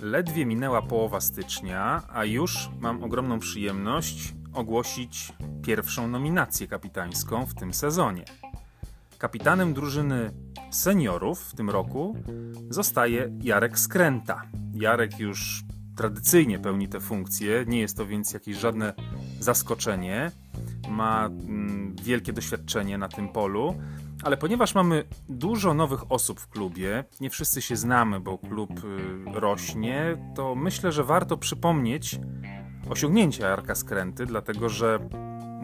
Zaledwie minęła połowa stycznia, a już mam ogromną przyjemność ogłosić pierwszą nominację kapitańską w tym sezonie. Kapitanem drużyny seniorów w tym roku zostaje Jarek Skręta. Jarek już tradycyjnie pełni tę funkcję, nie jest to więc jakieś żadne zaskoczenie. Ma mm, wielkie doświadczenie na tym polu, ale ponieważ mamy dużo nowych osób w klubie, nie wszyscy się znamy, bo klub y, rośnie, to myślę, że warto przypomnieć osiągnięcia Jarka Skręty, dlatego że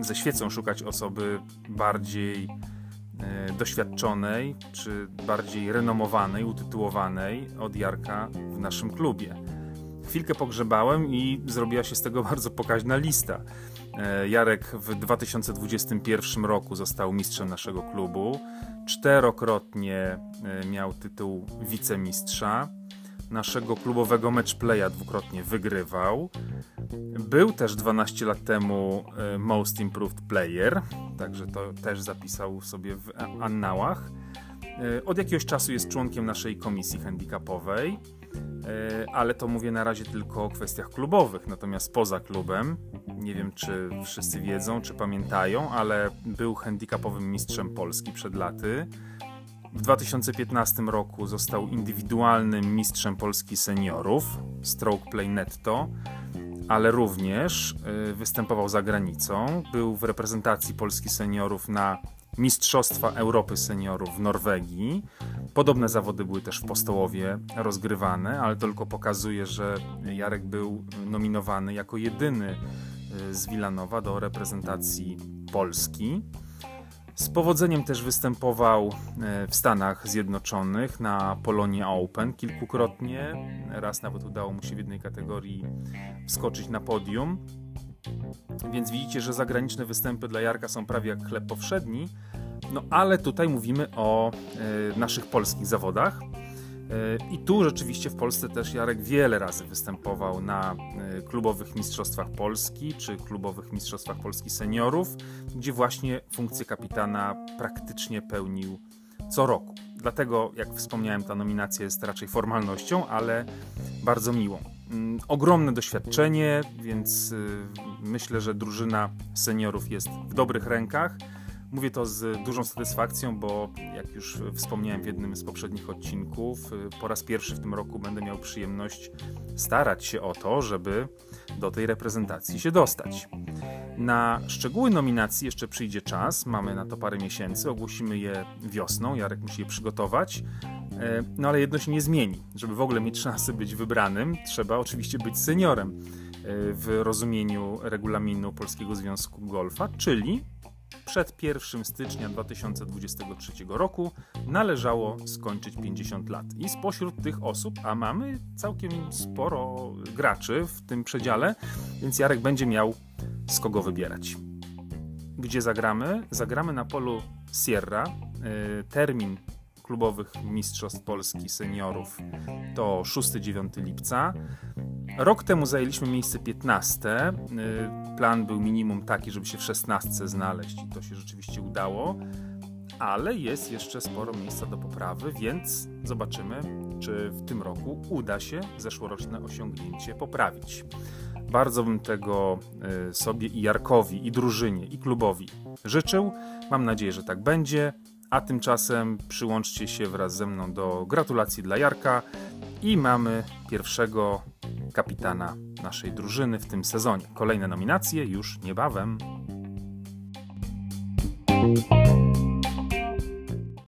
ze świecą szukać osoby bardziej y, doświadczonej, czy bardziej renomowanej, utytułowanej od Jarka w naszym klubie. Chwilkę pogrzebałem i zrobiła się z tego bardzo pokaźna lista. E, Jarek w 2021 roku został mistrzem naszego klubu. Czterokrotnie e, miał tytuł wicemistrza. Naszego klubowego matchplaya dwukrotnie wygrywał. Był też 12 lat temu e, Most Improved Player, także to też zapisał sobie w annałach. Od jakiegoś czasu jest członkiem naszej komisji handicapowej. E, ale to mówię na razie tylko o kwestiach klubowych. Natomiast poza klubem, nie wiem czy wszyscy wiedzą, czy pamiętają, ale był handicapowym mistrzem Polski przed laty. W 2015 roku został indywidualnym mistrzem Polski seniorów, stroke play netto, ale również e, występował za granicą. Był w reprezentacji Polski seniorów na Mistrzostwa Europy Seniorów w Norwegii. Podobne zawody były też w Postołowie rozgrywane, ale tylko pokazuje, że Jarek był nominowany jako jedyny y, z Wilanowa do reprezentacji Polski. Z powodzeniem też występował y, w Stanach Zjednoczonych na Polonia Open kilkukrotnie. Raz nawet udało mu się w jednej kategorii wskoczyć na podium. Więc widzicie, że zagraniczne występy dla Jarka są prawie jak chleb powszedni. No ale tutaj mówimy o e, naszych polskich zawodach. E, I tu rzeczywiście w Polsce też Jarek wiele razy występował na e, klubowych mistrzostwach Polski czy klubowych mistrzostwach Polski seniorów, gdzie właśnie funkcję kapitana praktycznie pełnił co roku. Dlatego, jak wspomniałem, ta nominacja jest raczej formalnością, ale bardzo miłą. Mm, ogromne doświadczenie, więc y, myślę, że drużyna seniorów jest w dobrych rękach. Mówię to z dużą satysfakcją, bo jak już wspomniałem w jednym z poprzednich odcinków, y, po raz pierwszy w tym roku będę miał przyjemność starać się o to, żeby do tej reprezentacji się dostać. Na szczegóły nominacji jeszcze przyjdzie czas, mamy na to parę miesięcy, ogłosimy je wiosną, Jarek musi je przygotować. E, no ale jedno się nie zmieni. Żeby w ogóle mieć szansę być wybranym, trzeba oczywiście być seniorem e, w rozumieniu regulaminu Polskiego Związku Golfa, czyli przed 1 stycznia 2023 roku należało skończyć 50 lat. I spośród tych osób, a mamy całkiem sporo graczy w tym przedziale, więc Jarek będzie miał z kogo wybierać. Gdzie zagramy? Zagramy na polu Sierra. E, termin klubowych Mistrzostw Polski seniorów to 6-9 lipca. Rok temu zajęliśmy miejsce 15. Y, plan był minimum taki, żeby się w 16 znaleźć i to się rzeczywiście udało, ale jest jeszcze sporo miejsca do poprawy, więc zobaczymy, czy w tym roku uda się zeszłoroczne osiągnięcie poprawić. Bardzo bym tego y, sobie i Jarkowi, i drużynie, i klubowi życzył. Mam nadzieję, że tak będzie. A tymczasem przyłączcie się wraz ze mną do gratulacji dla Jarka i mamy pierwszego kapitana naszej drużyny w tym sezonie. Kolejne nominacje już niebawem.